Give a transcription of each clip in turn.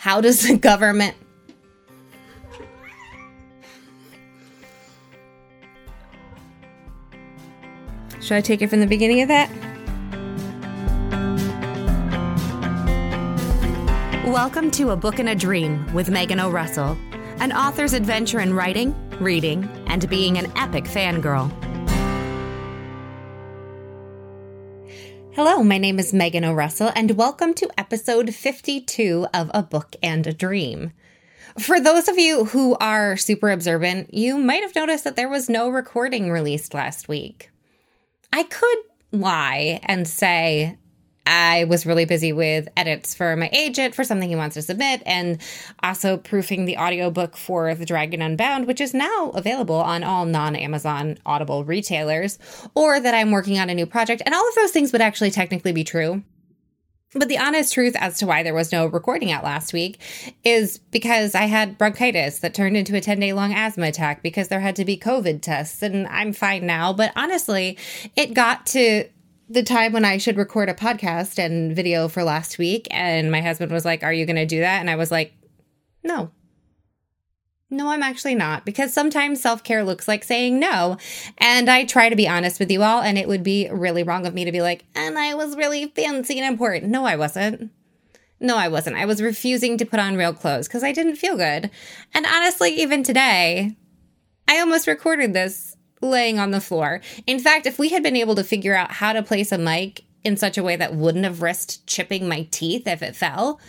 How does the government Should I take it from the beginning of that? Welcome to A Book and a Dream with Megan O'Russell, an author's adventure in writing, reading, and being an epic fangirl. Hello, my name is Megan O'Russell, and welcome to episode 52 of A Book and a Dream. For those of you who are super observant, you might have noticed that there was no recording released last week. I could lie and say I was really busy with edits for my agent for something he wants to submit and also proofing the audiobook for The Dragon Unbound, which is now available on all non Amazon Audible retailers, or that I'm working on a new project. And all of those things would actually technically be true. But the honest truth as to why there was no recording out last week is because I had bronchitis that turned into a 10 day long asthma attack because there had to be COVID tests. And I'm fine now. But honestly, it got to the time when I should record a podcast and video for last week. And my husband was like, Are you going to do that? And I was like, No, no, I'm actually not because sometimes self care looks like saying no. And I try to be honest with you all, and it would be really wrong of me to be like, and I was really fancy and important. No, I wasn't. No, I wasn't. I was refusing to put on real clothes because I didn't feel good. And honestly, even today, I almost recorded this laying on the floor. In fact, if we had been able to figure out how to place a mic in such a way that wouldn't have risked chipping my teeth if it fell,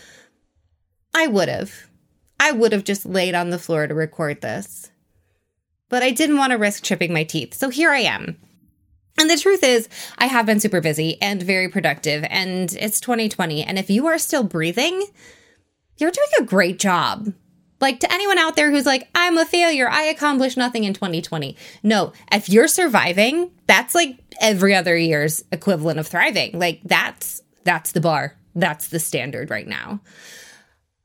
I would have. I would have just laid on the floor to record this. But I didn't want to risk chipping my teeth, so here I am. And the truth is, I have been super busy and very productive, and it's 2020. And if you are still breathing, you're doing a great job. Like to anyone out there who's like, I'm a failure, I accomplished nothing in 2020. No, if you're surviving, that's like every other year's equivalent of thriving. Like that's that's the bar. That's the standard right now.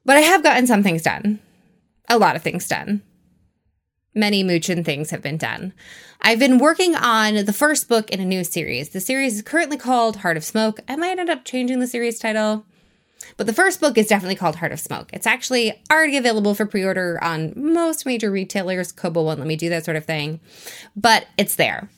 But I have gotten some things done. A lot of things done. Many Moochin things have been done. I've been working on the first book in a new series. The series is currently called Heart of Smoke. I might end up changing the series title. But the first book is definitely called Heart of Smoke. It's actually already available for pre order on most major retailers. Kobo won't let me do that sort of thing, but it's there.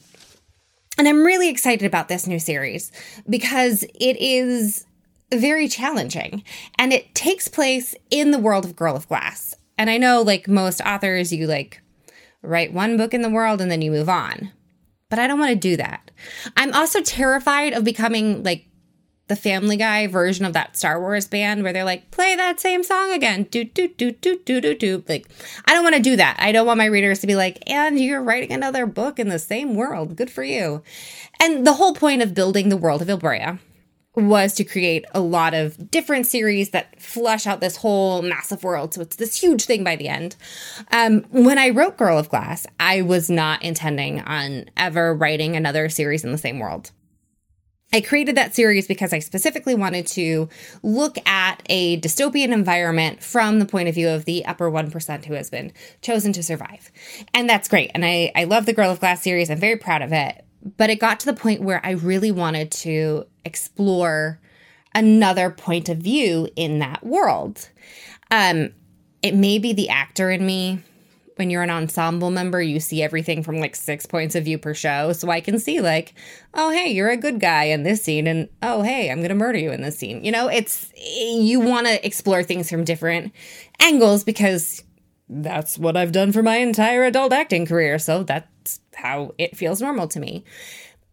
And I'm really excited about this new series because it is very challenging and it takes place in the world of Girl of Glass. And I know, like most authors, you like write one book in the world and then you move on. But I don't want to do that. I'm also terrified of becoming like the Family Guy version of that Star Wars band where they're like, play that same song again. Do, do, do, do, do, do, do. Like, I don't want to do that. I don't want my readers to be like, and you're writing another book in the same world. Good for you. And the whole point of building the world of Ilbrea was to create a lot of different series that flesh out this whole massive world. So it's this huge thing by the end. Um, when I wrote Girl of Glass, I was not intending on ever writing another series in the same world. I created that series because I specifically wanted to look at a dystopian environment from the point of view of the upper 1% who has been chosen to survive. And that's great. And I, I love the Girl of Glass series. I'm very proud of it. But it got to the point where I really wanted to explore another point of view in that world. Um, it may be the actor in me. When you're an ensemble member, you see everything from like six points of view per show. So I can see, like, oh, hey, you're a good guy in this scene. And oh, hey, I'm to murder you in this scene. You know, it's, you want to explore things from different angles because that's what I've done for my entire adult acting career. So that's how it feels normal to me.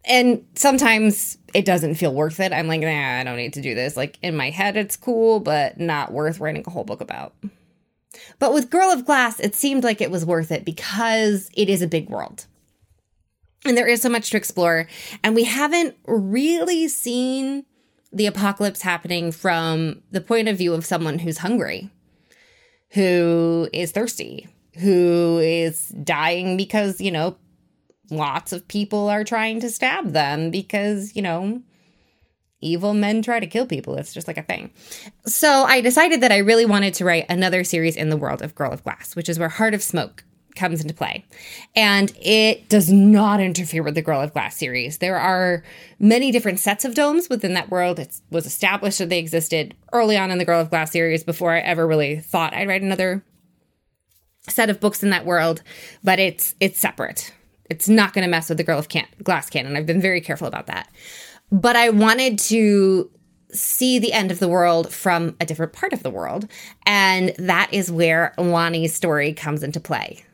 And sometimes it doesn't feel worth it. I'm like, nah, I don't need to do this. Like in my head, it's cool, but not worth writing a whole book about. But with Girl of Glass, it seemed like it was worth it because it is a big world. And there is so much to explore. And we haven't really seen the apocalypse happening from the point of view of someone who's hungry who is thirsty, who is dying because, you know, lots of people are trying to stab them because, you know, evil men try to kill people. It's just like a thing. So I decided that I really wanted to write another series in the world of Girl of Glass, which is where Heart of Smoke comes into play. And it does not interfere with the Girl of Glass series. There are many different sets of domes within that world. It was established that they existed early on in the Girl of Glass series before I ever really thought I'd write another set of books in that world, but it's it's separate. It's not going to mess with the Girl of can- Glass canon. I've been very careful about that. But I wanted to see the end of the world from a different part of the world, and that is where Wani's story comes into play.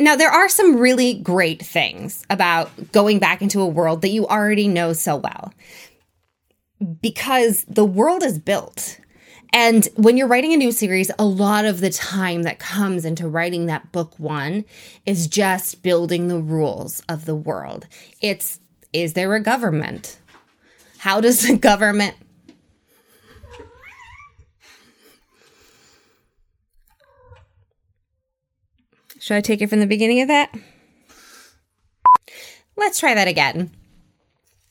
Now, there are some really great things about going back into a world that you already know so well because the world is built. And when you're writing a new series, a lot of the time that comes into writing that book one is just building the rules of the world. It's is there a government? How does the government Should I take it from the beginning of that? Let's try that again.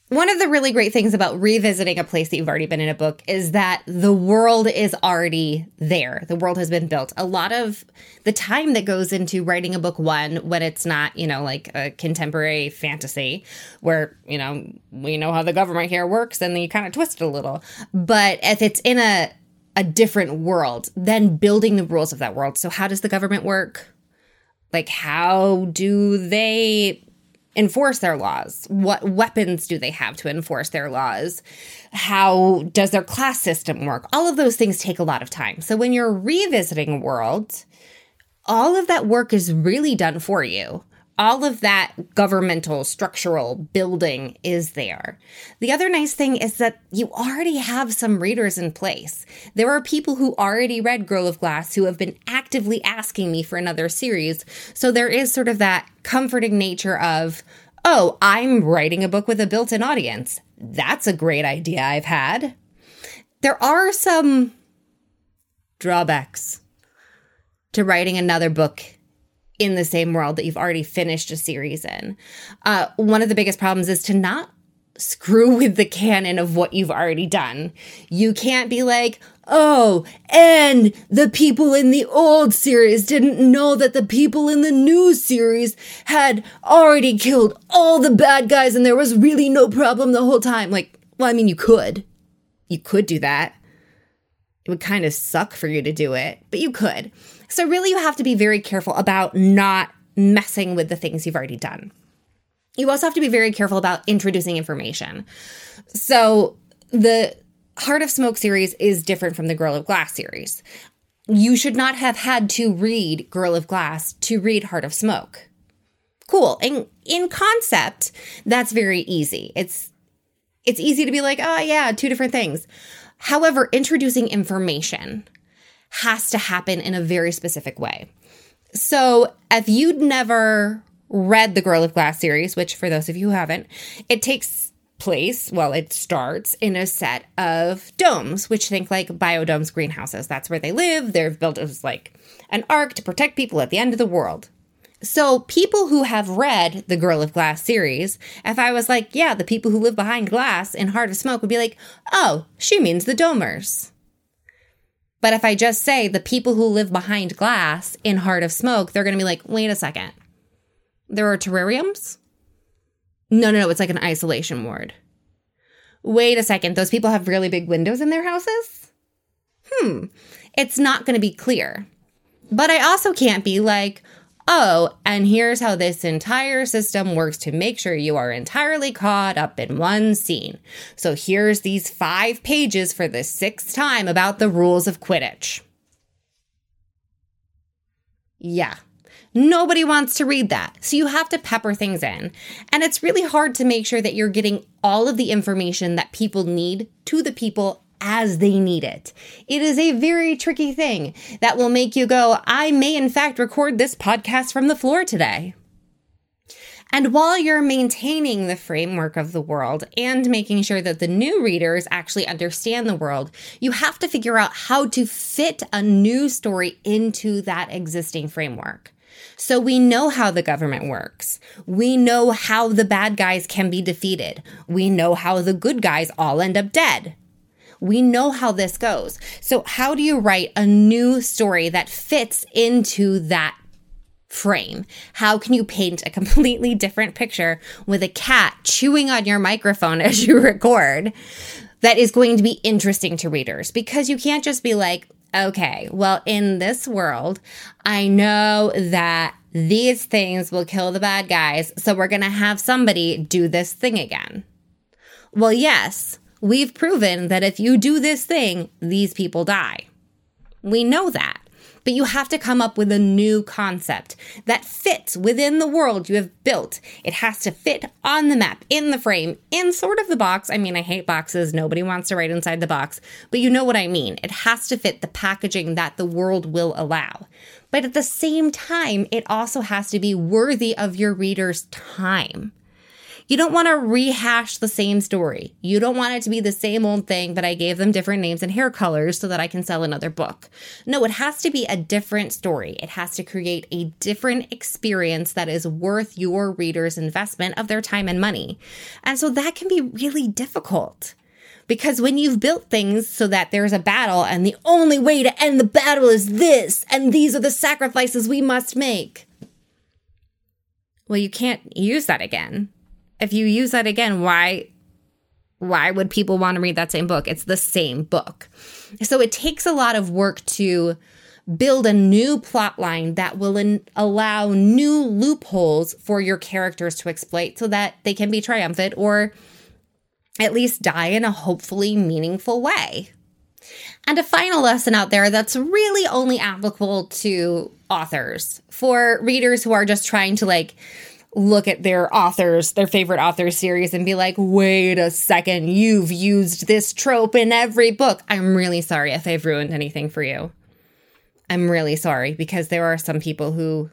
One of the really great things about revisiting a place that you've already been in a book is that the world is already there. The world has been built. A lot of the time that goes into writing a book one when it's not, you know, like a contemporary fantasy where, you know, we know how the government here works and then you kind of twist it a little. But if it's in a a different world, then building the rules of that world. So how does the government work? Like how do they enforce their laws? What weapons do they have to enforce their laws? How does their class system work? All of those things take a lot of time. So when you're revisiting a world, all of that work is really done for you all of that governmental structural building is there. The other nice thing is that you already have some readers in place. There are people who already read Girl of Glass who have been actively asking me for another series. So there is sort of that comforting nature of, oh, I'm writing a book with a built in audience. That's a great idea I've had. There are some drawbacks to writing another book in the same world that you've already finished a series in. Uh, one of the biggest problems is to not screw with the canon of what you've already done. You can't be like, oh, and the people in the old series didn't know that the people in the new series had already killed all the bad guys and there was really no problem the whole time. Like, well, I mean, you could. You could do that. It would kind of suck for you to do it, but you could. So, really, you have to be very careful about not messing with the things you've already done. You also have to be very careful about introducing information. So, the Heart of Smoke series is different from the Girl of Glass series. You should not have had to read Girl of Glass to read Heart of Smoke. Cool. And in concept, that's very easy. It's it's easy to be like, "Oh yeah, two different things." However, introducing information has to happen in a very specific way. So, if you'd never read the Girl of Glass series, which for those of you who haven't, it takes place, well, it starts in a set of domes, which think like biodomes, greenhouses. That's where they live. They're built as like an ark to protect people at the end of the world. So, people who have read the Girl of Glass series, if I was like, yeah, the people who live behind glass in Heart of Smoke would be like, oh, she means the domers. But if I just say the people who live behind glass in Heart of Smoke, they're going to be like, wait a second. There are terrariums? No, no, no. It's like an isolation ward. Wait a second. Those people have really big windows in their houses? Hmm. It's not going to be clear. But I also can't be like, oh, and here's how this entire system works to make sure you are entirely caught up in one scene. So here's these five pages for the sixth time about the rules of Quidditch. Yeah. Nobody wants to read that. So you have to pepper things in. And it's really hard to make sure that you're getting all of the information that people need to the people as they need it. It is a very tricky thing that will make you go, I may in fact record this podcast from the floor today. And while you're maintaining the framework of the world and making sure that the new readers actually understand the world, you have to figure out how to fit a new story into that existing framework. So we know how the government works. We know how the bad guys can be defeated. We know how the good guys all end up dead. We know how this goes. So, how do you write a new story that fits into that frame? How can you paint a completely different picture with a cat chewing on your microphone as you record that is going to be interesting to readers? Because you can't just be like, okay, well, in this world, I know that these things will kill the bad guys, so we're going to have somebody do this thing again. Well, yes, we've proven that if you do this thing, these people die. We know that. But you have to come up with a new concept that fits within the world you have built. It has to fit on the map, in the frame, in sort of the box. I mean, I hate boxes. Nobody wants to write inside the box, but you know what I mean. It has to fit the packaging that the world will allow. But at the same time, it also has to be worthy of your reader's time. You don't want to rehash the same story. You don't want it to be the same old thing, but I gave them different names and hair colors so that I can sell another book. No, it has to be a different story. It has to create a different experience that is worth your reader's investment of their time and money. And so that can be really difficult. Because when you've built things so that there's a battle and the only way to end the battle is this, and these are the sacrifices we must make, well, you can't use that again if you use that again, why why would people want to read that same book? It's the same book. So it takes a lot of work to build a new plot line that will in- allow new loopholes for your characters to exploit so that they can be triumphant or at least die in a hopefully meaningful way. And a final lesson out there that's really only applicable to authors for readers who are just trying to like look at their authors, their favorite author series, and be like, wait a second, you've used this trope in every book. I'm really sorry if I've ruined anything for you. I'm really sorry because there are some people who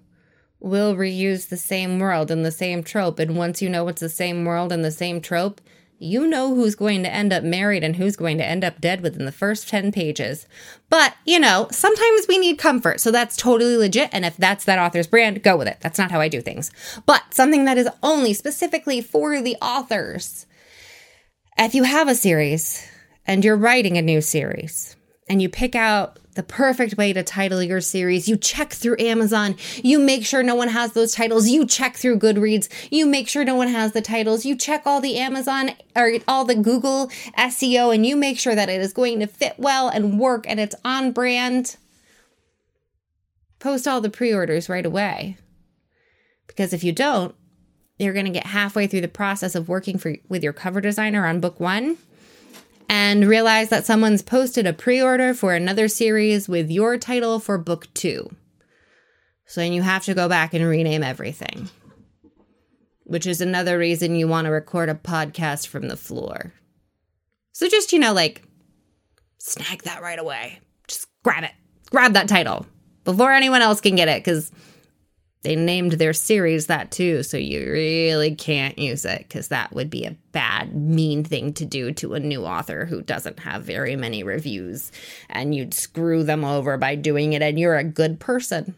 will reuse the same world and the same trope. And once you know it's the same world and the same trope, you know who's going to end up married and who's going to end up dead within the first 10 pages. But, you know, sometimes we need comfort. So that's totally legit. And if that's that author's brand, go with it. That's not how I do things. But something that is only specifically for the authors. If you have a series and you're writing a new series and you pick out the perfect way to title your series. You check through Amazon. You make sure no one has those titles. You check through Goodreads. You make sure no one has the titles. You check all the Amazon or all the Google SEO and you make sure that it is going to fit well and work and it's on brand. Post all the pre orders right away. Because if you don't, you're going to get halfway through the process of working for, with your cover designer on book one and realize that someone's posted a pre order for another series with your title for book two. So then you have to go back and rename everything, which is another reason you want to record a podcast from the floor. So just, you know, like, snag that right away. Just grab it, grab that title before anyone else can get it because they named their series that too, so you really can't use it because that would be a bad, mean thing to do to a new author who doesn't have very many reviews. And you'd screw them over by doing it, and you're a good person.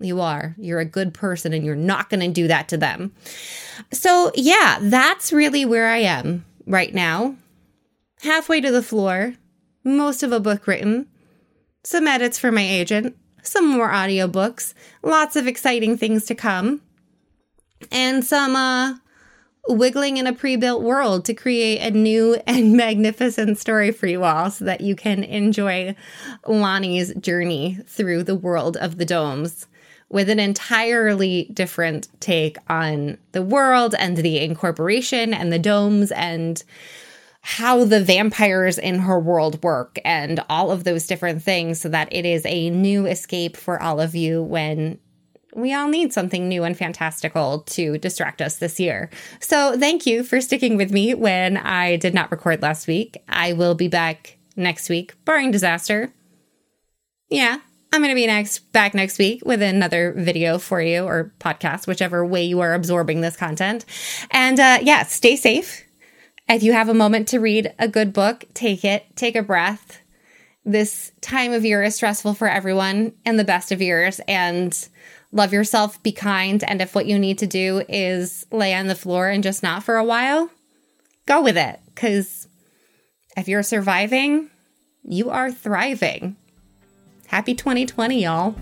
You are. You're a good person, and you're not going to do that to them. So, yeah, that's really where I am right now. Halfway to the floor, most of a book written, some edits for my agent some more audiobooks, lots of exciting things to come, and some uh, wiggling in a pre built world to create a new and magnificent story for you all so that you can enjoy Lonnie's journey through the world of the domes with an entirely different take on the world and the incorporation and the domes and how the vampires in her world work and all of those different things so that it is a new escape for all of you when we all need something new and fantastical to distract us this year. So, thank you for sticking with me when I did not record last week. I will be back next week, barring disaster. Yeah, I'm going to be next back next week with another video for you or podcast, whichever way you are absorbing this content. And uh, yeah, stay safe if you have a moment to read a good book, take it, take a breath. This time of year is stressful for everyone and the best of years, and love yourself, be kind. And if what you need to do is lay on the floor and just not for a while, go with it. Because if you're surviving, you are thriving. Happy 2020, y'all.